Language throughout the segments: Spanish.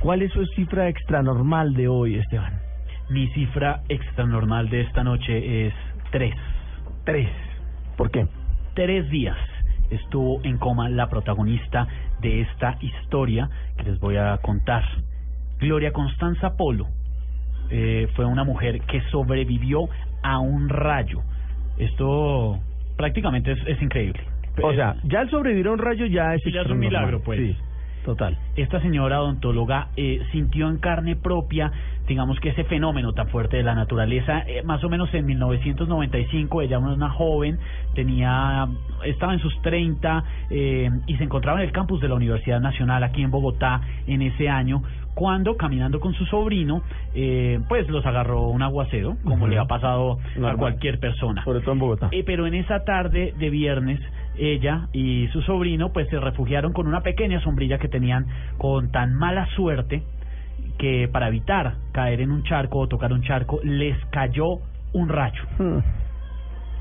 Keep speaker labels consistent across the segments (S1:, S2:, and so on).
S1: ¿Cuál es su cifra extranormal de hoy, Esteban?
S2: Mi cifra extranormal de esta noche es tres.
S1: Tres. ¿Por qué?
S2: Tres días estuvo en coma la protagonista de esta historia que les voy a contar. Gloria Constanza Polo eh, fue una mujer que sobrevivió a un rayo. Esto prácticamente es, es increíble.
S1: O sea, ya el sobrevivir a un rayo ya es
S2: ya es un milagro, pues.
S1: Sí, total.
S2: esta señora odontóloga eh, sintió en carne propia, digamos que ese fenómeno tan fuerte de la naturaleza, eh, más o menos en 1995, ella era una joven, tenía, estaba en sus 30 eh, y se encontraba en el campus de la Universidad Nacional aquí en Bogotá en ese año, cuando caminando con su sobrino, eh, pues los agarró un aguacero, como le ha pasado a cualquier persona.
S1: Sobre todo en Bogotá.
S2: Eh, pero en esa tarde de viernes, ella y su sobrino pues se refugiaron con una pequeña sombrilla que tenían con tan mala suerte que para evitar caer en un charco o tocar un charco les cayó un rayo.
S1: Hmm,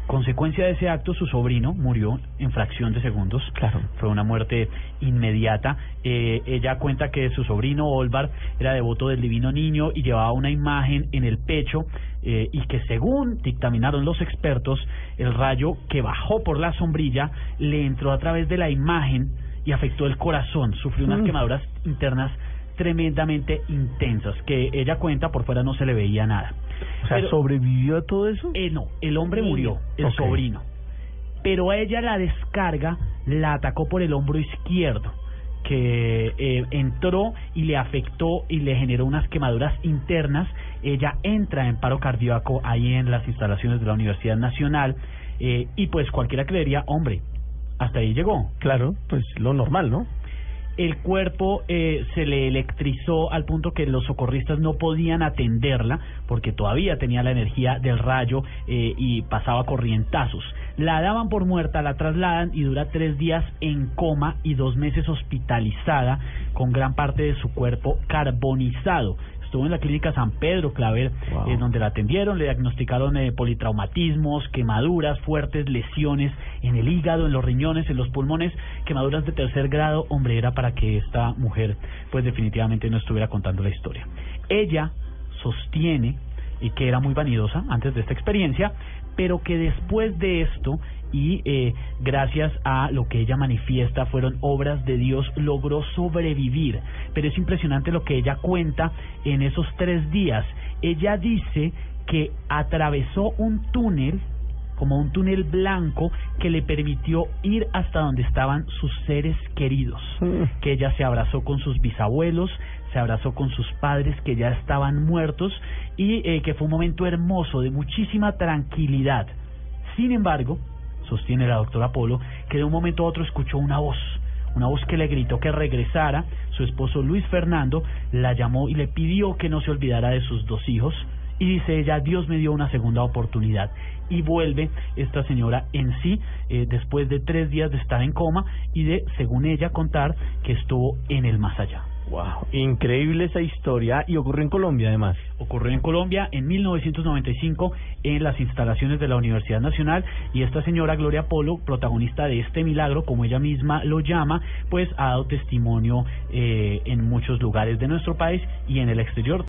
S2: Consecuencia de ese acto, su sobrino murió en fracción de segundos.
S1: Claro.
S2: Fue una muerte inmediata. Eh, ella cuenta que su sobrino Olvar era devoto del Divino Niño y llevaba una imagen en el pecho eh, y que según dictaminaron los expertos, el rayo que bajó por la sombrilla le entró a través de la imagen y afectó el corazón. Sufrió unas
S1: Mm.
S2: quemaduras internas tremendamente intensas que ella cuenta por fuera no se le veía nada.
S1: O sea,
S2: Pero-
S1: ¿sobrevivió a todo eso?
S2: eh, no, el hombre murió, el sobrino. Pero a ella la descarga la atacó por el hombro izquierdo, que eh, entró y le afectó y le generó unas quemaduras internas. Ella entra en paro cardíaco ahí en las instalaciones de la Universidad Nacional eh, y pues cualquiera diría, hombre, hasta ahí llegó.
S1: Claro, pues lo normal, ¿no?
S2: El cuerpo eh, se le electrizó al punto que los socorristas no podían atenderla porque todavía tenía la energía del rayo eh, y pasaba corrientazos. La daban por muerta, la trasladan y dura tres días en coma y dos meses hospitalizada con gran parte de su cuerpo carbonizado. Estuvo en la clínica San Pedro Claver,
S1: Wow.
S2: eh, donde la atendieron, le diagnosticaron eh, politraumatismos, quemaduras, fuertes lesiones en el hígado, en los riñones, en los pulmones, quemaduras de tercer grado. Hombre, era para que esta mujer, pues definitivamente no estuviera contando la historia. Ella sostiene y que era muy vanidosa antes de esta experiencia, pero que después de esto y eh, gracias a lo que ella manifiesta fueron obras de Dios logró sobrevivir. Pero es impresionante lo que ella cuenta en esos tres días. Ella dice que atravesó un túnel como un túnel blanco que le permitió ir hasta donde estaban sus seres queridos
S1: Hmm.
S2: que ella se abrazó con sus bisabuelos, se abrazó con sus padres que ya estaban muertos y eh, que fue un momento hermoso de muchísima tranquilidad. Sin embargo, sostiene la doctora Polo, que de un momento a otro escuchó una voz, una voz que le gritó que regresara. Su esposo Luis Fernando la llamó y le pidió que no se olvidara de sus dos hijos. Y dice ella, Dios me dio una segunda oportunidad. Y vuelve esta señora en sí eh, después de tres días de estar en coma y de, según ella, contar que estuvo en el más allá.
S1: Wow, increíble esa historia y ocurrió en Colombia además.
S2: Ocurrió en Colombia en 1995 en las instalaciones de la Universidad Nacional y esta señora Gloria Polo, protagonista de este milagro, como ella misma lo llama, pues ha dado testimonio eh, en muchos lugares de nuestro país y en el exterior.